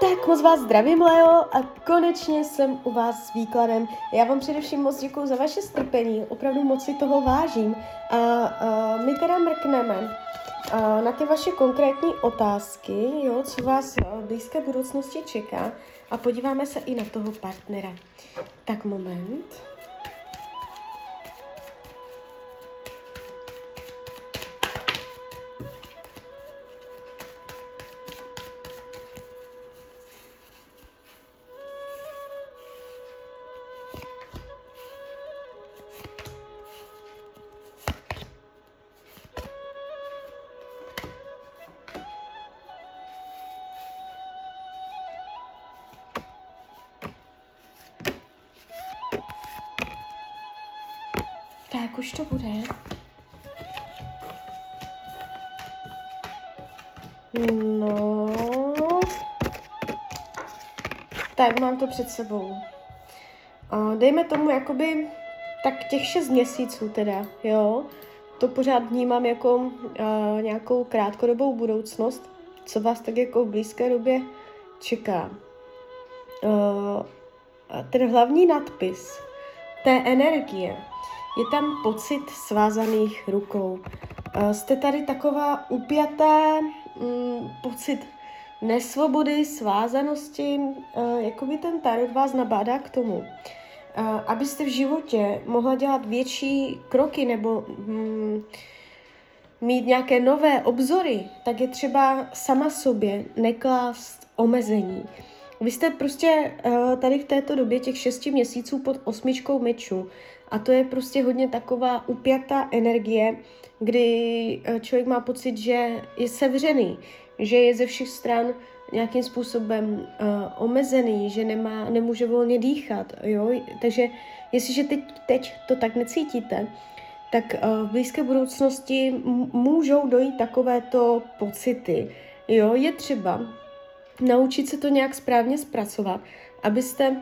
Tak moc vás zdravím, Leo, a konečně jsem u vás s výkladem. Já vám především moc děkuji za vaše strpení, opravdu moc si toho vážím. A, a my teda mrkneme a, na ty vaše konkrétní otázky, jo, co vás v blízké budoucnosti čeká a podíváme se i na toho partnera. Tak moment. Tak už to bude. No. Tak mám to před sebou. Dejme tomu jakoby tak těch šest měsíců teda, jo. To pořád vnímám jako uh, nějakou krátkodobou budoucnost, co vás tak jako v blízké době čeká. Uh, ten hlavní nadpis té energie je tam pocit svázaných rukou. Uh, jste tady taková upjatá, um, pocit nesvobody, svázanosti, uh, jako by ten tarot vás nabádá k tomu, uh, abyste v životě mohla dělat větší kroky nebo um, mít nějaké nové obzory, tak je třeba sama sobě neklást omezení. Vy jste prostě uh, tady v této době těch šesti měsíců pod osmičkou mečů a to je prostě hodně taková upjatá energie, kdy uh, člověk má pocit, že je sevřený, že je ze všech stran nějakým způsobem uh, omezený, že nemá, nemůže volně dýchat, jo? Takže jestliže teď, teď to tak necítíte, tak uh, v blízké budoucnosti můžou dojít takovéto pocity. Jo, je třeba naučit se to nějak správně zpracovat, abyste uh,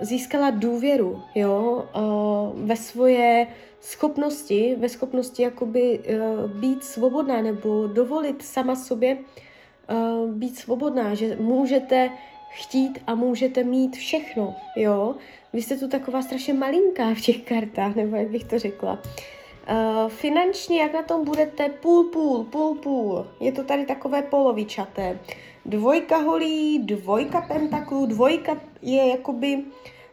získala důvěru jo, uh, ve svoje schopnosti, ve schopnosti jakoby uh, být svobodná nebo dovolit sama sobě uh, být svobodná, že můžete chtít a můžete mít všechno, jo. Vy jste tu taková strašně malinká v těch kartách, nebo jak bych to řekla. Uh, finančně, jak na tom budete? Půl, půl, půl, půl. Je to tady takové polovičaté. Dvojka holí, dvojka pentaklů, dvojka je jakoby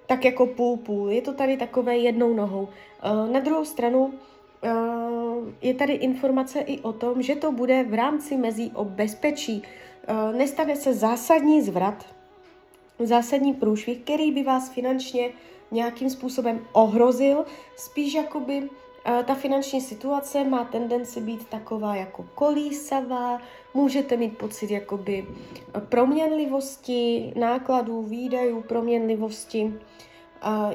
tak jako půl, půl. Je to tady takové jednou nohou. Uh, na druhou stranu uh, je tady informace i o tom, že to bude v rámci mezí o bezpečí. Uh, nestane se zásadní zvrat, zásadní průšvih, který by vás finančně nějakým způsobem ohrozil, spíš jakoby ta finanční situace má tendenci být taková jako kolísavá, můžete mít pocit jakoby proměnlivosti nákladů, výdajů, proměnlivosti,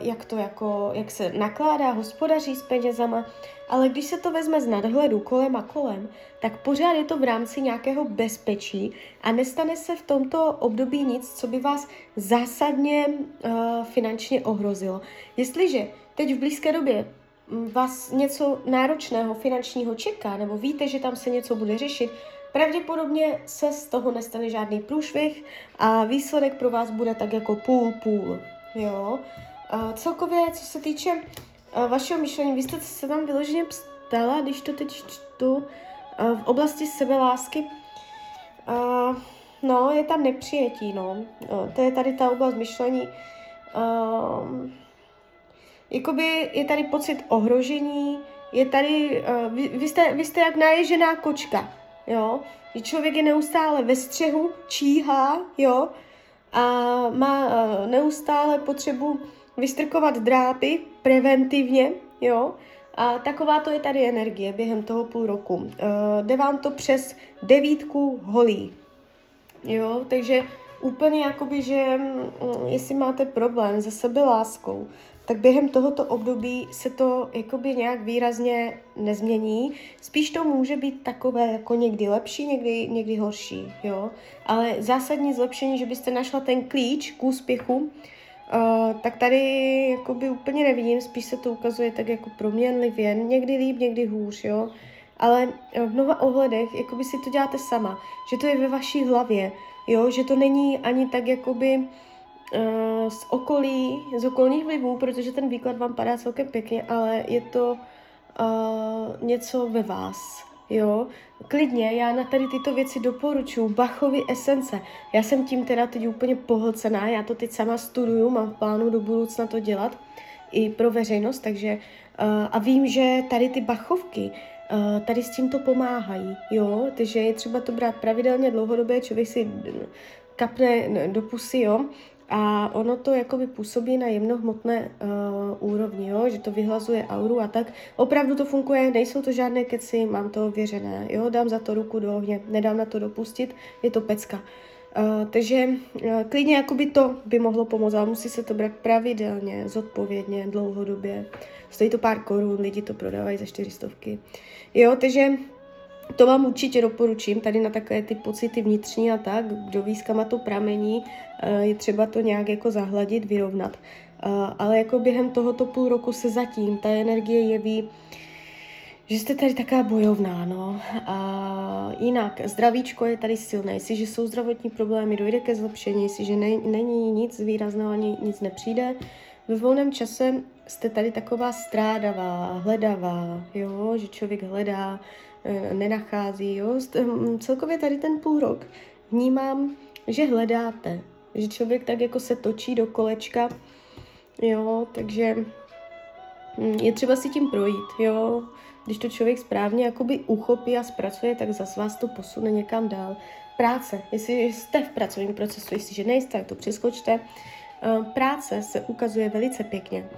jak to jako, jak se nakládá, hospodaří s penězama, ale když se to vezme z nadhledu kolem a kolem, tak pořád je to v rámci nějakého bezpečí a nestane se v tomto období nic, co by vás zásadně uh, finančně ohrozilo. Jestliže teď v blízké době vás něco náročného finančního čeká, nebo víte, že tam se něco bude řešit, pravděpodobně se z toho nestane žádný průšvih a výsledek pro vás bude tak jako půl-půl. Jo? A celkově, co se týče vašeho myšlení, vy jste se tam vyloženě ptala, když to teď čtu, v oblasti sebelásky, no, je tam nepřijetí, no. To je tady ta oblast myšlení jakoby je tady pocit ohrožení, je tady, uh, vy, vy, jste, vy jste jak naježená kočka, jo, že člověk je neustále ve střehu, číhá, jo, a má uh, neustále potřebu vystrkovat drápy preventivně, jo, a taková to je tady energie během toho půl roku. Uh, jde vám to přes devítku holí, jo, takže úplně jakoby, že um, jestli máte problém se sebeláskou, tak během tohoto období se to jakoby nějak výrazně nezmění. Spíš to může být takové jako někdy lepší, někdy, někdy horší, jo. Ale zásadní zlepšení, že byste našla ten klíč k úspěchu, uh, tak tady jakoby úplně nevidím, spíš se to ukazuje tak jako proměnlivě, někdy líp, někdy hůř, jo. Ale v mnoha ohledech, jako by si to děláte sama, že to je ve vaší hlavě, jo, že to není ani tak jakoby z okolí, z okolních vlivů, protože ten výklad vám padá celkem pěkně, ale je to uh, něco ve vás, jo. Klidně, já na tady tyto věci doporučuji Bachovy esence. Já jsem tím teda teď úplně pohlcená, já to teď sama studuju, mám v plánu do budoucna to dělat i pro veřejnost, takže uh, a vím, že tady ty Bachovky, uh, tady s tím to pomáhají, jo, takže je třeba to brát pravidelně, dlouhodobě, člověk si kapne do pusy, jo, a ono to jakoby působí na jemnohmotné uh, úrovni, jo? že to vyhlazuje auru a tak. Opravdu to funguje, nejsou to žádné keci, mám to věřené, jo? dám za to ruku do ohně, nedám na to dopustit, je to pecka. Uh, takže uh, klidně jakoby to by mohlo pomoct, ale musí se to brát pravidelně, zodpovědně, dlouhodobě. Stojí to pár korun, lidi to prodávají za čtyřistovky. Jo, takže to vám určitě doporučím, tady na takové ty pocity vnitřní a tak, kdo ví, to pramení, eh, je třeba to nějak jako zahladit, vyrovnat. Eh, ale jako během tohoto půl roku se zatím ta energie jeví, že jste tady taká bojovná, no. A jinak, zdravíčko je tady silné. Jestliže jsou zdravotní problémy, dojde ke zlepšení, jestliže ne, není nic výrazného, ani nic nepřijde, ve volném čase jste tady taková strádavá, hledavá, jo, že člověk hledá, nenachází. Jo? Hm, celkově tady ten půl rok vnímám, že hledáte, že člověk tak jako se točí do kolečka, jo, takže hm, je třeba si tím projít, jo. Když to člověk správně jakoby uchopí a zpracuje, tak zase vás to posune někam dál. Práce, jestli jste v pracovním procesu, jestliže nejste, tak to přeskočte. Eh, práce se ukazuje velice pěkně.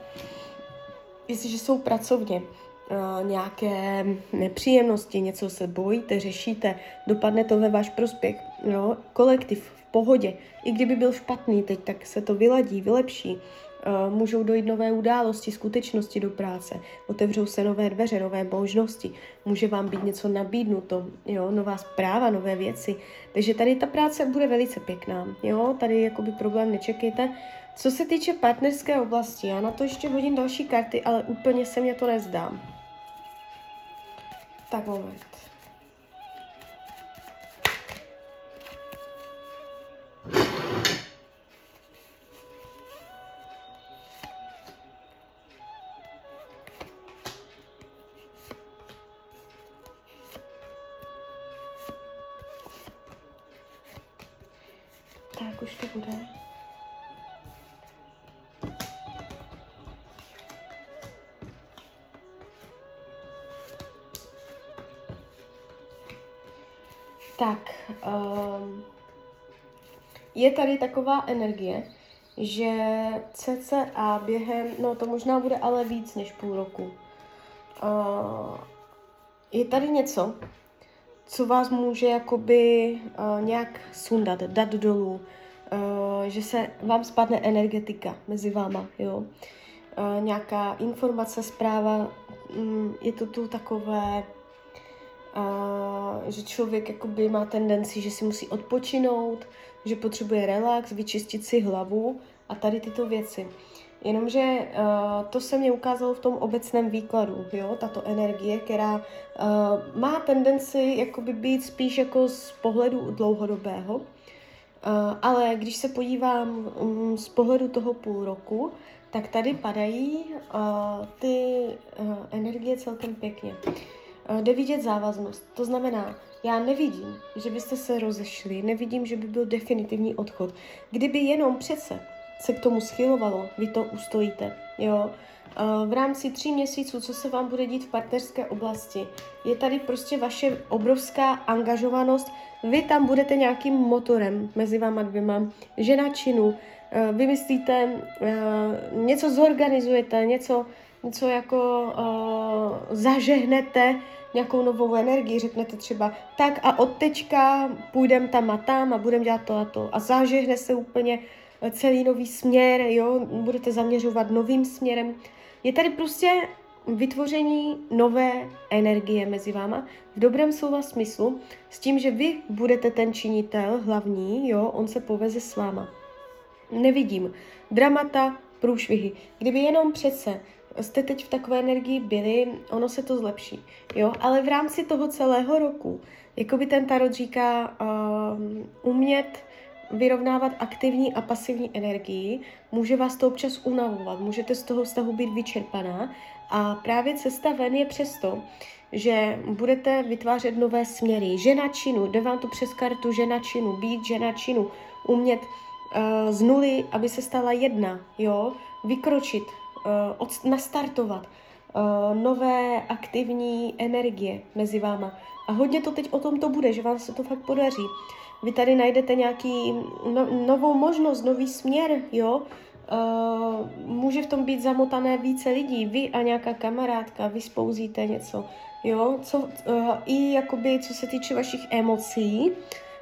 Jestliže jsou pracovně, uh, nějaké nepříjemnosti, něco se bojíte, řešíte, dopadne to ve váš prospěch. No, kolektiv v pohodě. I kdyby byl špatný teď, tak se to vyladí, vylepší. Uh, můžou dojít nové události, skutečnosti do práce, otevřou se nové dveře, nové možnosti, může vám být něco nabídnuto, jo, nová zpráva, nové věci. Takže tady ta práce bude velice pěkná, jo, tady jakoby problém nečekejte. Co se týče partnerské oblasti, já na to ještě hodím další karty, ale úplně se mě to nezdá. Tak moment. Tak už to bude. Tak, um, je tady taková energie, že cca během, no to možná bude ale víc než půl roku, uh, je tady něco, co vás může jakoby uh, nějak sundat, dát dolů, uh, že se vám spadne energetika mezi váma, jo. Uh, nějaká informace, zpráva, um, je to tu takové a že člověk jakoby má tendenci, že si musí odpočinout, že potřebuje relax, vyčistit si hlavu a tady tyto věci. Jenomže uh, to se mě ukázalo v tom obecném výkladu, jo, tato energie, která uh, má tendenci jakoby být spíš jako z pohledu dlouhodobého, uh, ale když se podívám um, z pohledu toho půl roku, tak tady padají uh, ty uh, energie celkem pěkně. Eh, jde vidět závaznost. To znamená, já nevidím, že byste se rozešli, nevidím, že by byl definitivní odchod. Kdyby jenom přece se k tomu schylovalo, vy to ustojíte, jo. Eh, v rámci tří měsíců, co se vám bude dít v partnerské oblasti, je tady prostě vaše obrovská angažovanost. Vy tam budete nějakým motorem mezi váma dvěma, žena činu, eh, vymyslíte, něco zorganizujete, něco, něco jako uh, zažehnete, nějakou novou energii, řeknete třeba tak a od teďka půjdem tam a tam a budeme dělat to a to a zažehne se úplně celý nový směr, jo, budete zaměřovat novým směrem. Je tady prostě vytvoření nové energie mezi váma v dobrém slova smyslu, s tím, že vy budete ten činitel hlavní, jo, on se poveze s váma. Nevidím dramata, průšvihy. Kdyby jenom přece jste teď v takové energii byli, ono se to zlepší. Jo, ale v rámci toho celého roku, jako by ten tarot říká, uh, umět vyrovnávat aktivní a pasivní energii, může vás to občas unavovat, můžete z toho vztahu být vyčerpaná a právě cesta ven je přesto, že budete vytvářet nové směry. Žena činu, jde vám to přes kartu žena činu, být žena činu, umět uh, z nuly, aby se stala jedna, jo, vykročit, od, nastartovat uh, nové aktivní energie mezi váma. A hodně to teď o tom to bude, že vám se to fakt podaří. Vy tady najdete nějaký no, novou možnost, nový směr, jo. Uh, může v tom být zamotané více lidí, vy a nějaká kamarádka, vy spouzíte něco, jo. Co, uh, I jakoby, co se týče vašich emocí,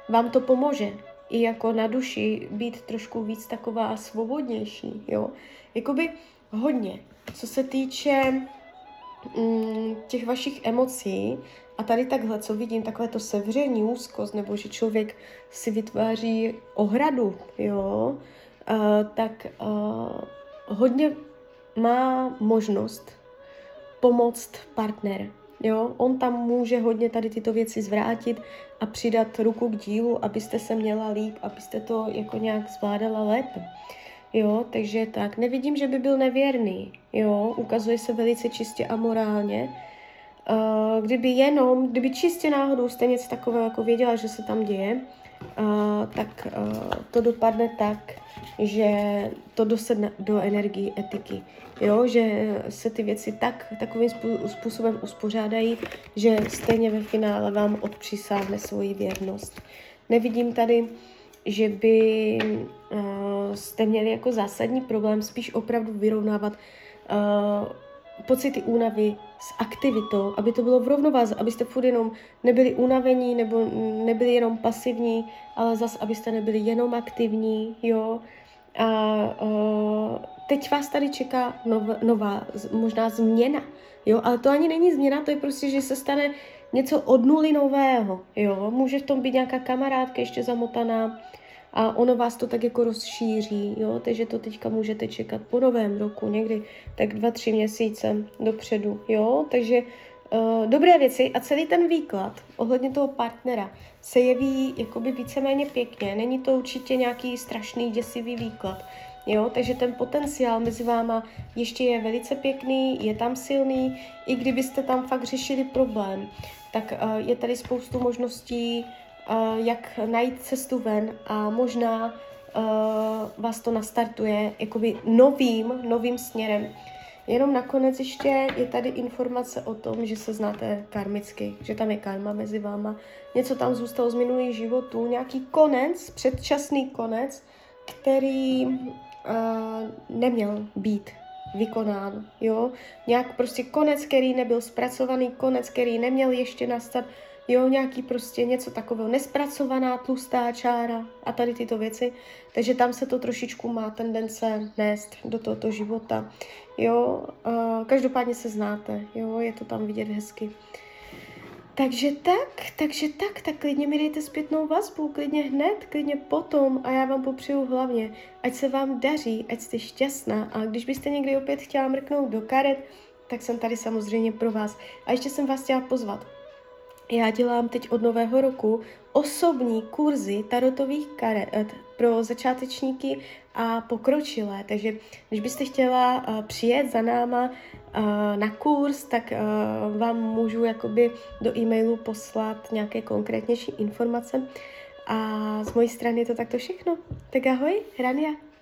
vám to pomůže. I jako na duši být trošku víc taková svobodnější, jo. Jakoby hodně. Co se týče mm, těch vašich emocí, a tady takhle, co vidím, takhle to sevření, úzkost, nebo že člověk si vytváří ohradu, jo, uh, tak uh, hodně má možnost pomoct partner. Jo, on tam může hodně tady tyto věci zvrátit a přidat ruku k dílu, abyste se měla líp, abyste to jako nějak zvládala lépe. Jo, takže tak, nevidím, že by byl nevěrný, jo, ukazuje se velice čistě a morálně, Uh, kdyby jenom, kdyby čistě náhodou jste něco takového jako věděla, že se tam děje, uh, tak uh, to dopadne tak, že to dosedne do energie etiky. Jo, že se ty věci tak, takovým způsobem uspořádají, že stejně ve finále vám odpřisáhne svoji věrnost. Nevidím tady, že by uh, jste měli jako zásadní problém, spíš opravdu vyrovnávat uh, pocity únavy s aktivitou, aby to bylo v rovnováze, abyste furt jenom nebyli unavení nebo nebyli jenom pasivní, ale zas, abyste nebyli jenom aktivní, jo. A uh, teď vás tady čeká nov, nová, možná změna, jo, ale to ani není změna, to je prostě, že se stane něco od nuly nového, jo. Může v tom být nějaká kamarádka ještě zamotaná, a ono vás to tak jako rozšíří, jo, takže to teďka můžete čekat po novém roku, někdy tak dva, tři měsíce dopředu, jo, takže uh, dobré věci a celý ten výklad ohledně toho partnera se jeví jakoby víceméně pěkně, není to určitě nějaký strašný, děsivý výklad, Jo, takže ten potenciál mezi váma ještě je velice pěkný, je tam silný, i kdybyste tam fakt řešili problém, tak uh, je tady spoustu možností, jak najít cestu ven a možná uh, vás to nastartuje jakoby novým, novým směrem. Jenom nakonec ještě je tady informace o tom, že se znáte karmicky, že tam je karma mezi váma, něco tam zůstalo z minulých životů, nějaký konec, předčasný konec, který uh, neměl být vykonán, jo, nějak prostě konec, který nebyl zpracovaný, konec, který neměl ještě nastat, jo, nějaký prostě něco takového, nespracovaná tlustá čára a tady tyto věci, takže tam se to trošičku má tendence nést do tohoto života, jo, každopádně se znáte, jo, je to tam vidět hezky. Takže tak, takže tak, tak klidně mi dejte zpětnou vazbu, klidně hned, klidně potom a já vám popřeju hlavně, ať se vám daří, ať jste šťastná. A když byste někdy opět chtěla mrknout do karet, tak jsem tady samozřejmě pro vás. A ještě jsem vás chtěla pozvat já dělám teď od nového roku osobní kurzy tarotových karet eh, pro začátečníky a pokročilé. Takže když byste chtěla uh, přijet za náma uh, na kurz, tak uh, vám můžu jakoby do e-mailu poslat nějaké konkrétnější informace. A z mojí strany je to takto všechno. Tak ahoj, Rania.